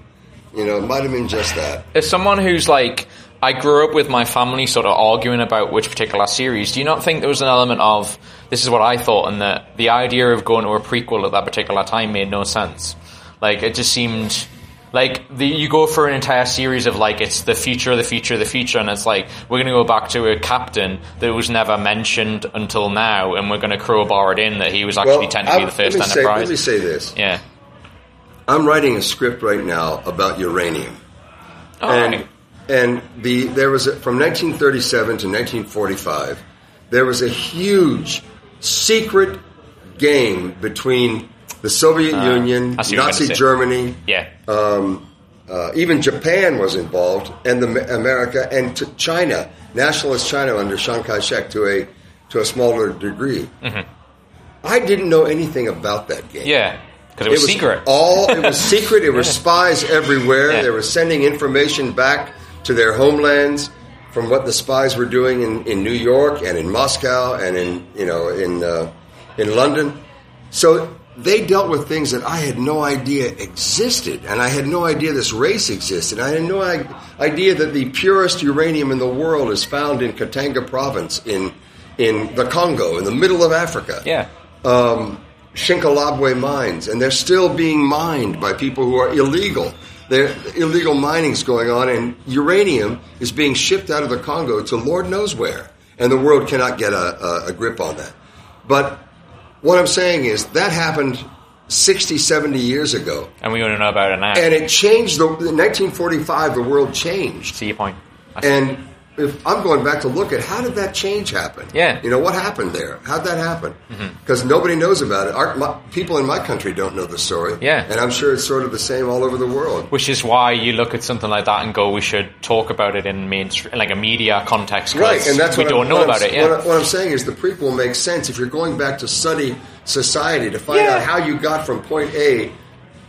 You know, it might have been just that. as someone who's like, I grew up with my family sort of arguing about which particular series. Do you not think there was an element of this is what I thought, and that the idea of going to a prequel at that particular time made no sense? Like it just seemed Like the, you go for an entire series of like it's the future, the future, the future, and it's like we're going to go back to a captain that was never mentioned until now, and we're going to crowbar it in that he was actually Well, technically I'm- the first let me say- Enterprise. let me say this. Yeah. I'm writing a script right now about uranium. All and right. and the there was a, from 1937 to 1945 there was a huge secret game between the Soviet Union, Uh, I see what you're Nazi. Germany, Yeah. uh, even Japan was involved, and the America and to China, nationalist China under Chiang Kai-shek to a to a smaller degree. I didn't know anything about that game. Mm-hmm. yeah. Because it was, secret. All it was secret. It was spies everywhere. Yeah. They were sending information back to their homelands from what the spies were doing in, in New York and in Moscow and in you know in uh, in London. So they dealt with things that I had no idea existed, and I had no idea this race existed. I had no i- idea that the purest uranium in the world is found in Katanga province in in the Congo, in the middle of Africa yeah. um, Shinkolobwe mines, and they're still being mined by people who are illegal. There illegal mining's going on, and uranium is being shipped out of the Congo to Lord knows where, and the world cannot get a, a, a grip on that. But what I'm saying is that happened 60, 70 years ago, And we want to know about it now. and it changed. The in 1945, the world changed. see your point. And if I'm going back to look at how did that change happen? Yeah. You know, what happened there? How'd that happen? Because nobody knows about it. Our, my, people in my country don't know the story. Yeah. And I'm sure it's sort of the same all over the world. Which is why you look at something like that and go, we should talk about it in mainstream, like a media context. Right, and that's we what don't I'm, know what about I'm, it. Yeah, What, I- what I'm saying is the prequel makes sense if you're going back to study society to find Yeah. out how you got from point A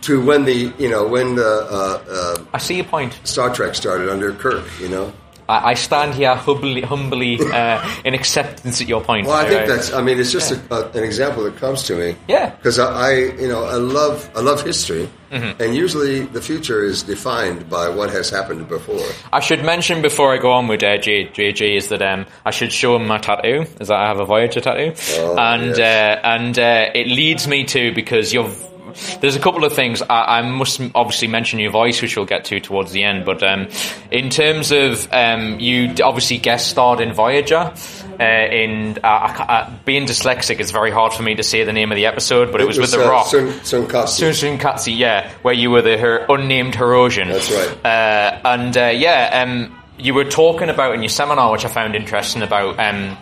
to when the you know when the uh, uh, I see your point. Star Trek started under Kirk. You know. I, I stand here humbly, humbly uh, in acceptance at your point. Well, I think Right. that's. I mean, it's just a, a, an example that comes to me. Yeah. Because I, I, you know, I love, I love history, Mm-hmm. and usually the future is defined by what has happened before. I should mention before I go on with uh, J, JJ is that um, I should show him my tattoo, is that I have a Voyager tattoo, Oh, and yes. uh, and uh, it leads me to because you're. There's a couple of things I, I must obviously mention your voice, which we'll get to towards the end. But um, in terms of um, you obviously guest starred in Voyager. Uh, in uh, uh, being dyslexic, it's very hard for me to say the name of the episode, but it, was, with the uh, Rock. Sun, Tsunkatsu. Sun Katsu, yeah, where you were the her unnamed Hirogen. That's right. Uh, and uh, yeah, um, you were talking about in your seminar, which I found interesting, about um,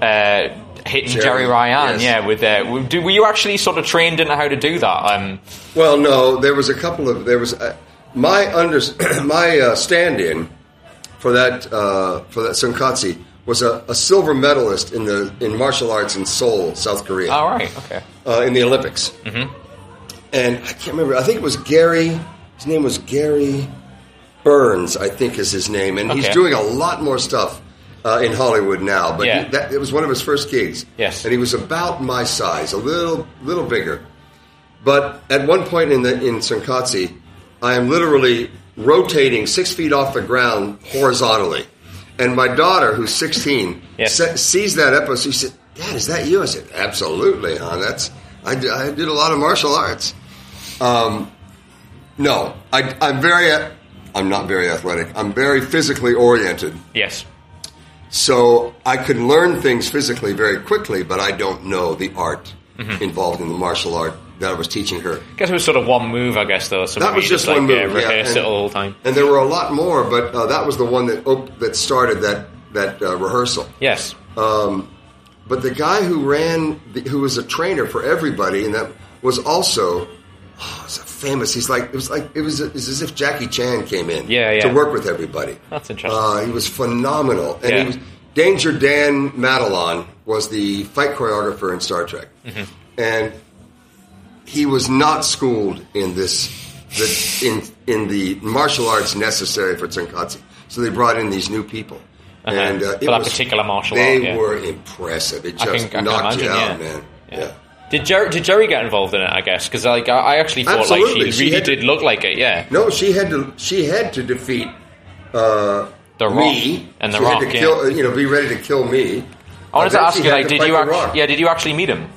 uh, hitting Jeri, Jeri, Ryan. yes. Yeah, with w- do, were you actually sort of trained in how to do that? Um, Well, no, there was a couple of there was uh, my under my uh, stand-in for that uh, for that Tsunkatsu was a, a silver medalist in the in martial arts in Seoul, South Korea. all right, okay. uh, in the Olympics. Mm-hmm. And I can't remember. I think it was Gary. His name was Gary Burns. I think is his name, and he's doing a lot more stuff uh, in Hollywood now. But Yeah. he, that, it was one of his first gigs. Yes. and he was about my size, a little little bigger. But at one point in the in Tsunkatsu, I am literally rotating six feet off the ground horizontally. And my daughter, who's 16, Yes. se- sees that episode. She said, Dad, is that you? I said, Absolutely, hon. That's, I, d- I did a lot of martial arts. Um, no, I, I'm very, I'm not very athletic. I'm very physically oriented. Yes. So I could learn things physically very quickly, but I don't know the art Mm-hmm. involved in the martial art that I was teaching her. I guess it was sort of one move, I guess, though. So That was just like, one move. Yeah, yeah, rehearse and, it all the time. and there were a lot more, but uh, that was the one that op- that started that that uh, rehearsal. Yes. But the guy who ran, the, who was a trainer for everybody, and that was also oh, was a famous. He's like it was like it was, it was as if Jackie Chan came in, Yeah, yeah. to work with everybody. That's interesting. Uh, he was phenomenal, and Yeah. he was Danger Dan Madalone was the fight choreographer in Star Trek, Mm-hmm. and he was not schooled in this, the, in in the martial arts necessary for Tsunkatsu. So they brought in these new people. Uh-huh. And uh, it that was, particular martial they art, yeah. were impressive. It just can- I can knocked you out, yeah. man. Yeah. Yeah. Did Jeri, did Jeri get involved in it? I guess because like I, I actually thought Absolutely. like She she really to- did look like it. Yeah, No, she had to. She had to defeat uh, The Rock me and The she Rock. Had to yeah. kill, you know, be ready to kill me. I wanted to ask you, like, did you actually? Yeah, did you actually meet him?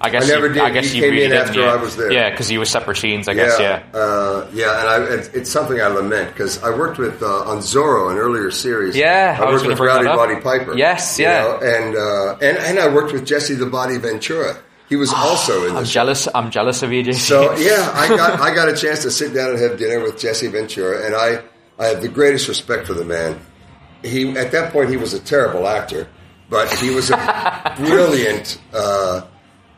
I guess I never you, did. I guess He you came really in after yeah. I was there. Yeah, because you were separate scenes. I guess. Yeah. uh, yeah, and I, it's, it's something I lament because I worked with uh, on Zorro, an earlier series. Yeah, I I, was worked with Rowdy. Roddy Piper. Yes, you yeah. know, and uh, and and I worked with Jesse the Body Ventura. He was also in I'm jealous. I'm jealous of you, JC. So yeah, I got I got a chance to sit down and have dinner with Jesse Ventura, and I I have the greatest respect for the man. He at that point he was a terrible actor, but he was a brilliant uh,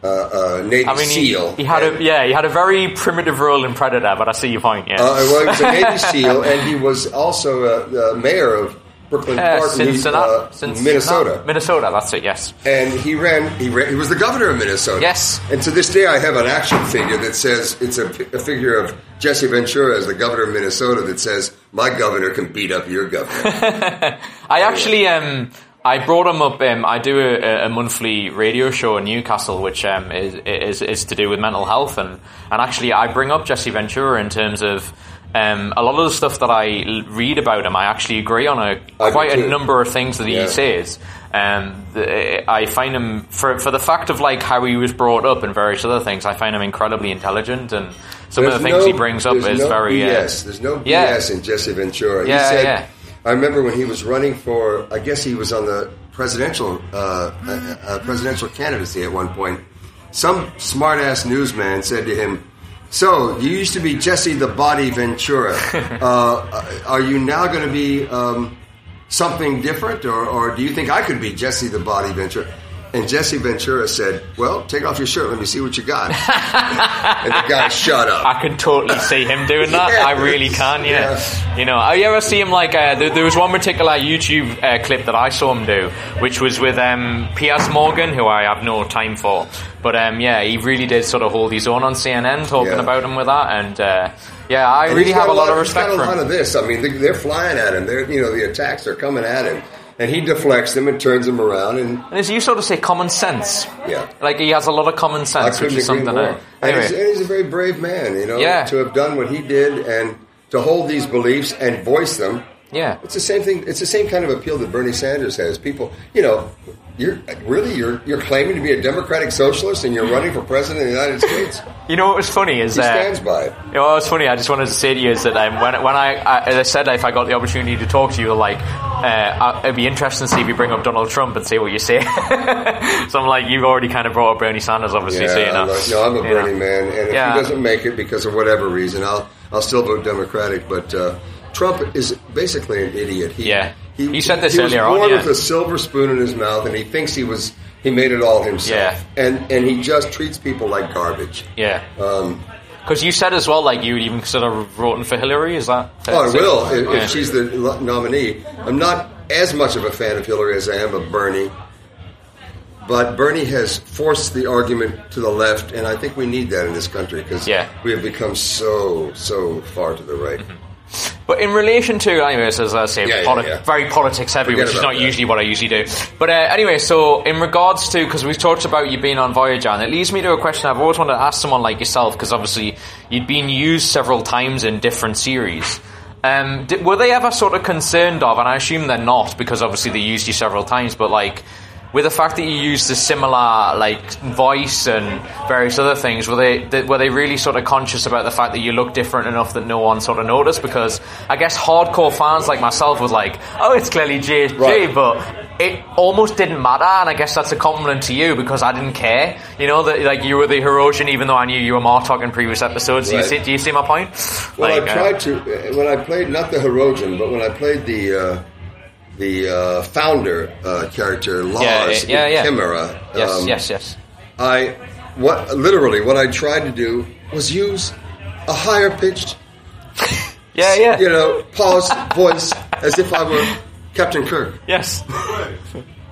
uh, uh, Navy I mean, he, SEAL. he had a yeah, he had a very primitive role in Predator, but I see your point. Yeah. Uh, well, he was a Navy SEAL, and he was also a, a mayor of Brooklyn Uh, Park, Cincinnati, uh, Cincinnati- Minnesota. Minnesota, that's it. Yes. And he ran, he ran. He was the governor of Minnesota. Yes. And to this day, I have an action figure that says it's a, a figure of Jesse Ventura as the governor of Minnesota that says, "My governor can beat up your governor." I actually um I brought him up. Um, I do a, a monthly radio show in Newcastle, which um, is, is is to do with mental health, and and actually I bring up Jesse Ventura in terms of. Um, a lot of the stuff that I l- read about him, I actually agree on a I quite a number of things that Yeah. he says. Um, the, I find him for for the fact of like how he was brought up and various other things. I find him incredibly intelligent, and some of the things no- he brings up is no very uh, BS. There's no Yeah. In Jesse Ventura. Yeah, he said, yeah. I remember when he was running for. I guess he was on the presidential uh, uh, uh, presidential candidacy at one point. Some smart ass newsman said to him. So you used to be Jesse the Body Ventura. uh, are you now going to be um, something different, or, or do you think I could be Jesse the Body Ventura? And Jesse Ventura said, "Well, take off your shirt. Let me see what you got." and the guy shut up. I can totally see him doing that. Yeah. I really can. Yeah. Yeah. You know, you ever see him like? Uh, there, there was one particular YouTube uh, clip that I saw him do, which was with um, Piers Morgan, who I have no time for. But um, yeah, he really did sort of hold his own on CNN, talking Yeah. about him with that, and uh, yeah, I And really have a lot of he's respect got a for lot him. of this. I mean, they- they're flying at him. They're you know the attacks are coming at him, and he deflects them and turns them around. And And as you sort of say, common sense. Yeah. Like he has a lot of common I sense, which is something. he's, anyway, and he's a very brave man. You know, Yeah. to have done what he did and to hold these beliefs and voice them. Yeah. It's the same thing. It's the same kind of appeal that Bernie Sanders has. People, you know, you're really you're you're claiming to be a democratic socialist and you're running for president of the United States. You know what was funny is He uh, stands by it. You know, it's funny. I just wanted to say to you is that um, when when I, I as I said, if I got the opportunity to talk to you, like uh, it'd be interesting to see if you bring up Donald Trump and see what you say. so I'm like, you've already kind of brought up Bernie Sanders, obviously. so, you know, I'm a- no, I'm a you know. Bernie man, and if Yeah. he doesn't make it because of whatever reason, I'll I'll still vote Democratic. But uh, Trump is basically an idiot. He, Yeah. he, You said this he was earlier on, born yeah. with a silver spoon in his mouth, and he thinks he was he made it all himself. Yeah. and and he just treats people like garbage. Yeah. Um, Because you said as well, like you would even consider voting for Hillary. Is that? oh, I will if, Yeah. if she's the nominee. I'm not as much of a fan of Hillary as I am of Bernie. But Bernie has forced the argument to the left, and I think we need that in this country because Yeah. we have become so, so far to the right. But in relation to, anyways, as I say, Yeah, yeah, poli- yeah. very politics heavy, Forget which is not that. usually what I usually do. But uh, anyway, so in regards to, because we've talked about you being on Voyager, and it leads me to a question I've always wanted to ask someone like yourself, because obviously you'd been used several times in different series. Um, did, were they ever sort of concerned of, and I assume they're not, because obviously they used you several times, but like, with the fact that you used a similar like voice and various other things, were they th- were they really sort of conscious about the fact that you look different enough that no one sort of noticed? Because I guess hardcore fans like myself was like, oh, it's clearly JSG, Right. but it almost didn't matter, and I guess that's a compliment to you because I didn't care. You know that like you were the Hirogen, even though I knew you were Martok in previous episodes. Do you see? Do you see my point? Well, Like, I uh, tried to uh, when I played not the Herodian, but when I played the uh, the uh, founder uh, character Laas yeah, yeah. in Chimera. yes, um, yes, yes. I what literally what I tried to do was use a higher pitched, Yeah, yeah. you know, paused voice as if I were Captain Kirk. Yes.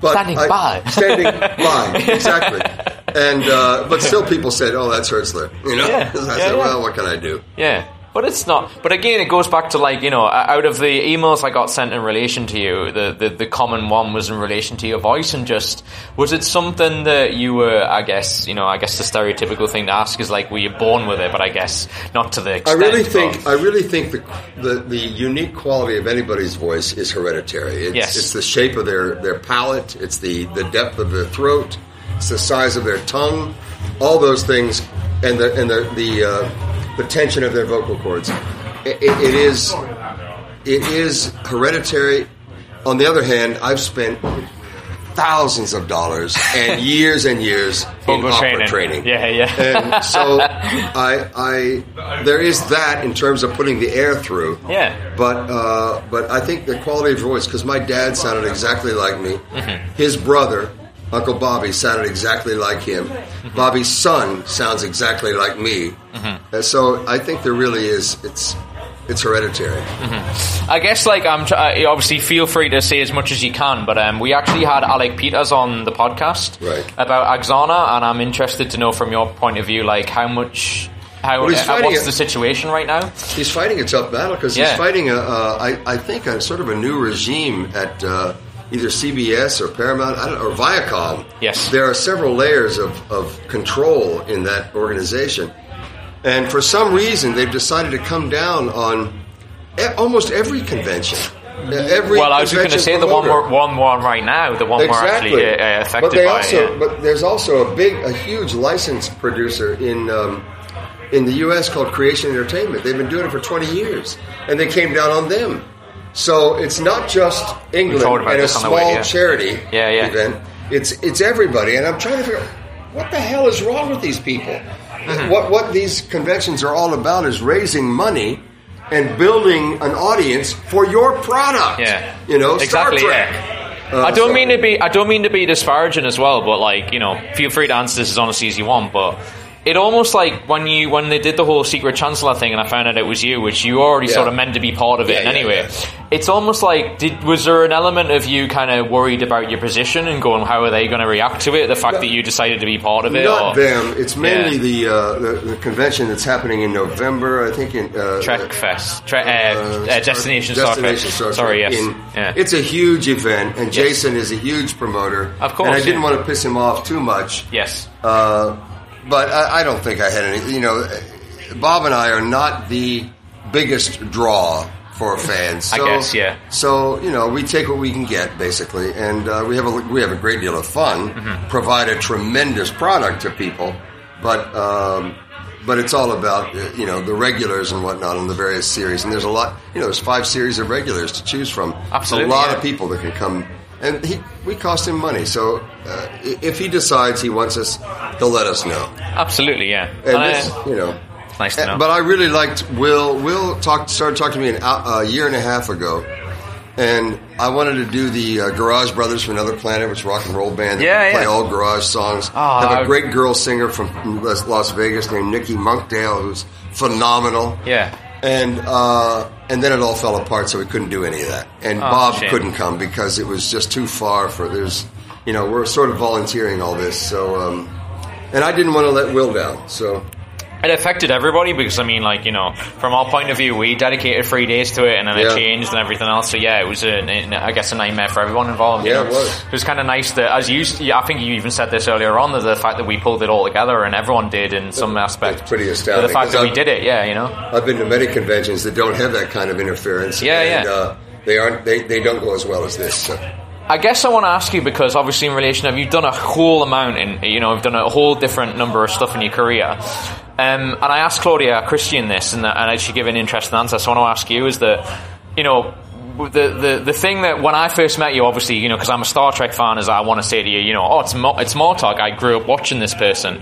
But Standing I- by. standing by, exactly. And uh, but still, people said, "Oh, that's Hertzler," you know. Yeah, I yeah, said, yeah. "Well, what can I do?" Yeah. But it's not. But again, it goes back to like you know, out of the emails I got sent in relation to you, the, the the common one was in relation to your voice, and just was it something that you were? I guess you know, I guess the stereotypical thing to ask is like, were you born with it? But I guess not to the I extent. really but- think I really think the, the the unique quality of anybody's voice is hereditary. It's, Yes. it's the shape of their, their palate. It's the, the depth of their throat. It's the size of their tongue. all those things, and the and the the, uh, the tension of their vocal cords. It, it, it is it is hereditary. On the other hand, I've spent thousands of dollars and years and years in opera training. training. Yeah, yeah. And so I, I, there is that in terms of putting the air through. Yeah. But, uh, but I think the quality of voice, because my dad sounded exactly like me. His brother, Uncle Bobby, sounded exactly like him. Bobby's son sounds exactly like me. And so I think there really is. It's, it's hereditary. I guess like I'm uh, obviously feel free to say as much as you can, but um, we actually had Alec Peters on the podcast Right. about Axanar, and I'm interested to know from your point of view, like how much, how Well, he's uh, what's it- the situation right now? He's fighting a tough battle because Yeah. he's fighting a, uh, I, I think, a sort of a new regime at uh, either CBS or Paramount I don't, or Viacom. Yes. there are several layers of, of control in that organization, and for some reason they've decided to come down on e- almost every convention. Uh, Every Well, I was just going to say the one promoter. we're, one one right now, the one Exactly. we're actually uh, uh, affected but they by. also, yeah. but there's also a big, a huge licensed producer in um, in the U.S. called Creation Entertainment. They've been doing it for 20 years, and they came down on them. So it's not just England and a this on the small way, yeah. charity Yeah, yeah. event. It's it's everybody, and I'm trying to figure out what the hell is wrong with these people. Mm-hmm. What what these conventions are all about is raising money. And building an audience for your product, Yeah. you know, Exactly, Star Trek. yeah. Uh, I don't so- mean to be. I don't mean to be disparaging as well, but like you know, feel free to answer this as honestly as you want. But it almost like when you when they did the whole secret chancellor thing, and I found out it was you, which you already Yeah. sort of meant to be part of it. Yeah, yeah, anyway, yeah. it's almost like did was there an element of you kind of worried about your position and going, how are they going to react to it? The fact No. that you decided to be part of it, Not or them. It's mainly Yeah. the, uh, the the convention that's happening in November. I think in uh, Trek Fest, Tre- uh, uh, Star- Destination Star Destination Star Trek. Sorry, yes, In- yeah. It's a huge event, and Jason is a huge promoter. Of course, and I didn't yeah. want to piss him off too much. yes. Uh, but I, I don't think I had any. You know, Bob and I are not the biggest draw for fans. I So, guess, yeah. So you know, we take what we can get basically, and uh, we have a we have a great deal of fun. Mm-hmm. Provide a tremendous product to people, but. Um, but it's all about uh, you know the regulars and whatnot on the various series, and there's a lot. You know, there's five series of regulars to choose from. Absolutely, a lot yeah. of people that can come, and he we cost him money. So uh, if he decides he wants us, he'll let us know. Absolutely, yeah. And this, uh, you know, nice to know. but I really liked Will. Will talked started talking to me an, a year and a half ago, and I wanted to do the uh, Garage Brothers from Another Planet, which is a rock and roll band that Yeah, play yeah. all garage songs. Ah, have a great girl singer from Las Vegas named Nikki Monkdale, who's phenomenal. yeah. And uh, and then it all fell apart, so we couldn't do any of that. And Oh, Bob couldn't come because it was just too far for there's, you know, we're sort of volunteering all this. So, um, and I didn't want to let Will down. So It affected everybody because I mean, like you know, from our point of view, we dedicated three days to it, and then Yeah. it changed and everything else. So yeah, it was a, a- I guess a nightmare for everyone involved. Yeah, it was. It was kind of nice that, as you, yeah, I think you even said this earlier on, that the fact that we pulled it all together and everyone did in some aspect. It's pretty The fact that we I've- did it, yeah, you know. I've been to many conventions that don't have that kind of interference. Yeah, and, yeah. Uh, they aren't. They, they don't go as well as this. So. I guess I want to ask you because obviously in relation of you've done a whole amount in you know you've done a whole different number of stuff in your career, um, and I asked Claudia Christian this and, and she gave an interesting answer. So I want to ask you is that you know the, the the thing that when I first met you, obviously you know because I'm a Star Trek fan, is I want to say to you, you know, oh it's Mo- it's Martok. I grew up watching this person.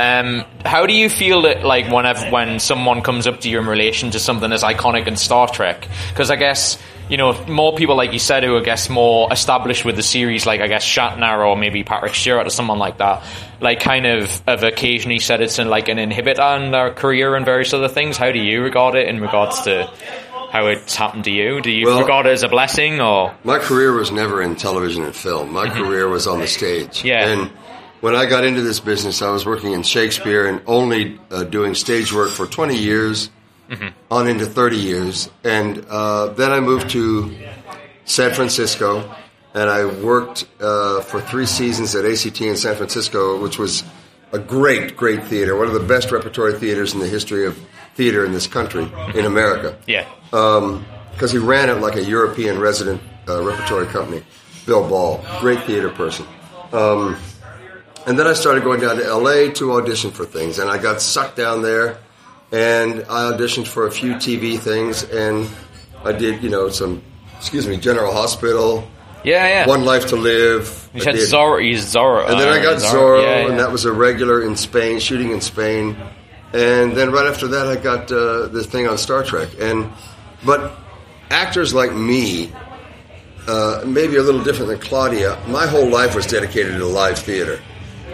Um, how do you feel that like whenever when someone comes up to you in relation to something as iconic in Star Trek? Because I guess you know, more people like you said who are, I guess, more established with the series, like I guess Shatner or maybe Patrick Stewart or someone like that, like kind of have occasionally said it's in like an inhibitor in their career and various other things. How do you regard it in regards to how it's happened to you? Do you Well- regard it as a blessing or? My career was never in television and film. My career was on the stage. Mm-hmm. Yeah. And when I got into this business, I was working in Shakespeare and only uh, doing stage work for 20 years, Mm-hmm. on into 30 years. And uh, then I moved to San Francisco, and I worked uh, for three seasons at ACT in San Francisco, which was a great, great theater, one of the best repertory theaters in the history of theater in this country, in America Yeah. because he ran it like a European resident uh, repertory company. Bill Ball, great theater person. Um, And then I started going down to LA to audition for things, and I got sucked down there, and I auditioned for a few TV things, and I did, you know, some, excuse me, General Hospital, Yeah, yeah. One Life to Live. you I did- Zorro. You Zorro. and then I uh, got Zorro, yeah, yeah. and that was a regular in Spain, shooting in Spain. And then right after that, I got uh, this thing on Star Trek. And but actors like me, uh, maybe a little different than Claudia. My whole life was dedicated to live theater.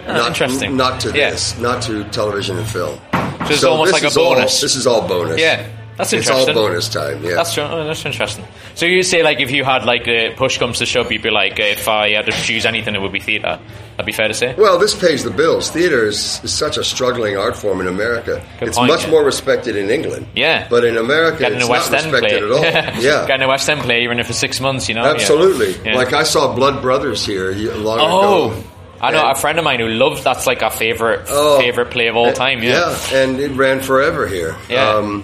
Not, Ah, interesting. Not to Yeah. this, not to television and film. So it's almost this like a is all- bonus. this is all bonus. Yeah, that's interesting. It's all bonus time. Yeah. That's. Oh, that's interesting. So you say like if you had like uh, push comes to shove, you'd be like, uh, if I had to choose anything, it would be theatre. That'd be fair to say. Well, this pays the bills. Theater is, is such a struggling art form in America. Good it's point, much yeah. more respected in England. Yeah. But in America, Getting it's a West not End play. respected at all. Yeah. Getting a West End play, even if it's six months, you know. Absolutely. Yeah. Like I saw Blood Brothers here long Oh, ago. I know And- a friend of mine who loves that's like a favorite Oh. favorite play of all time. Yeah. and it ran forever here. Yeah. Um,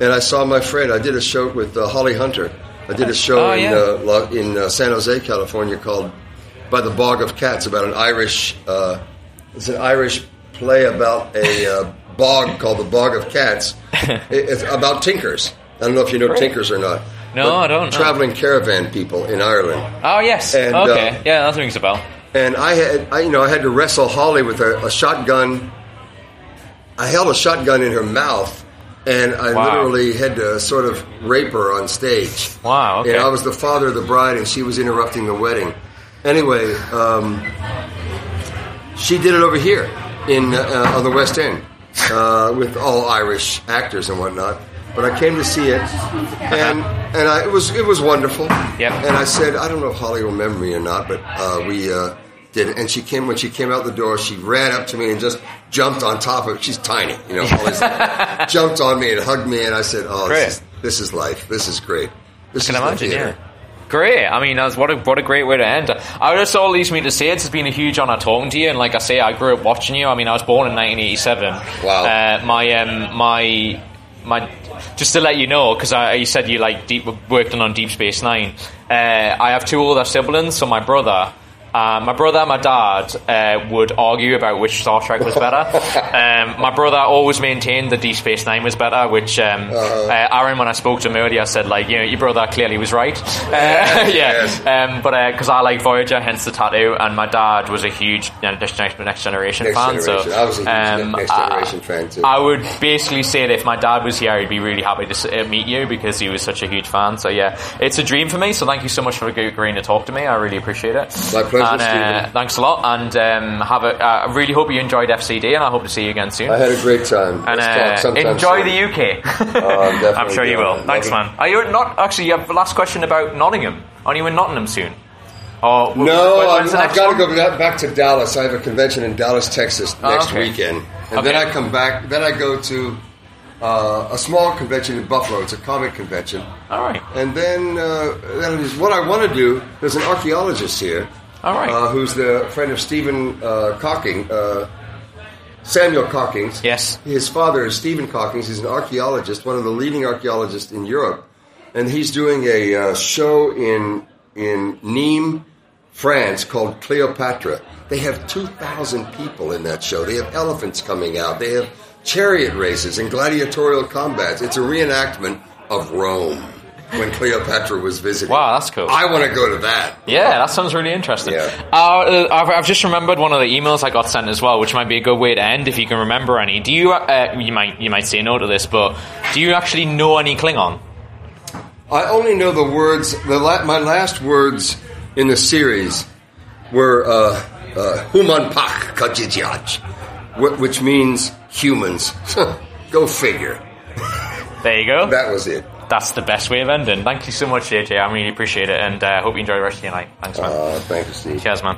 and I saw my friend. I did a show with uh, Holly Hunter. I did a show Oh, in yeah. uh, in uh, San Jose, California, called "By the Bog of Cats" about an Irish. Uh, it's an Irish play about a uh, bog called the Bog of Cats. It- it's about tinkers. I don't know if you know tinkers or not. No, I don't. Traveling caravan people in Ireland. Oh yes. And, okay. uh, yeah, that rings a bell. And I had, I, you know, I had to wrestle Holly with a, a shotgun. I held a shotgun in her mouth, and I Wow. literally had to sort of rape her on stage. Wow, okay. And I was the father of the bride, and she was interrupting the wedding. Anyway, um, she did it over here in uh, on the West End uh, with all Irish actors and whatnot. But I came to see it, and and I, it was it was wonderful. Yep. And I said, I don't know if Holly will remember me or not, but uh, we uh, did. it. And she came when she came out the door. She ran up to me and just jumped on top of. She's tiny, you know. Holly's jumped on me and hugged me, and I said, Oh, this is, this is life. This is great. This can is imagine, theater. yeah. Great. I mean, that's what a what a great way to end. I just all leaves me to say it's been a huge honor talking to you. And like I say, I grew up watching you. I mean, I was born in 1987. Wow. Uh, my um, my my. Just to let you know, because you said you like deep, working on Deep Space Nine. Uh, I have two older siblings. So my brother. Uh, my brother and my dad uh, would argue about which Star Trek was better. um, my brother always maintained that Deep Space Nine was better, which um, uh, Aron, when I spoke to him earlier, said like, you know, your brother clearly was right. Uh, yeah, Yes. um, but because I like Voyager, hence the tattoo, and my dad was a huge you know, Next, Next Generation Next fan. Generation. So I was a huge um, Next I- fan, too. I would basically say that if my dad was here, he'd be really happy to uh, meet you because he was such a huge fan. So yeah, it's a dream for me. So thank you so much for agreeing to talk to me. I really appreciate it. My pleasure, And, uh, Stephen. thanks a lot, and um, have a. Uh, I really hope you enjoyed FCD, and I hope to see you again soon. I had a great time. and Let's uh, sometime enjoy soon. the UK. Oh, I'm I'm sure you will. it. Thanks, Love it. man. Are you not actually? You have the last question about Nottingham. Are you in Nottingham soon? Or No, I'm, I've got to go back, back to Dallas. I have a convention in Dallas, Texas Oh, next okay. weekend, and Okay. then I come back. Then I go to uh, a small convention in Buffalo. It's a comic convention, All right. and then uh, that is what I want to do. There's an archaeologist here, All right. uh, who's the friend of Stephen uh, Cocking, uh, Samuel Cockings. Yes. His father is Stephen Cockings. He's an archaeologist, one of the leading archaeologists in Europe, and he's doing a uh, show in in Nîmes, France, called Cleopatra. They have two thousand people in that show. They have elephants coming out. They have chariot races and gladiatorial combats. It's a reenactment of Rome when Cleopatra was visiting. Wow, that's cool. I want to go to that. Yeah, that sounds really interesting. Yeah. Uh, I've, I've just remembered one of the emails I got sent as well, which might be a good way to end if you can remember any. Do you? Uh, you might you might say no to this, but do you actually know any Klingon? I only know the words. The la- my last words in the series were uh, uh, "Human Pak Kajijaj," which means humans. Go figure. There you go. That was it. That's the best way of ending. Thank you so much, JJ. I really appreciate it, and uh, hope you enjoy the rest of your night. Thanks, man. Uh, thank you, Steve. Cheers, man.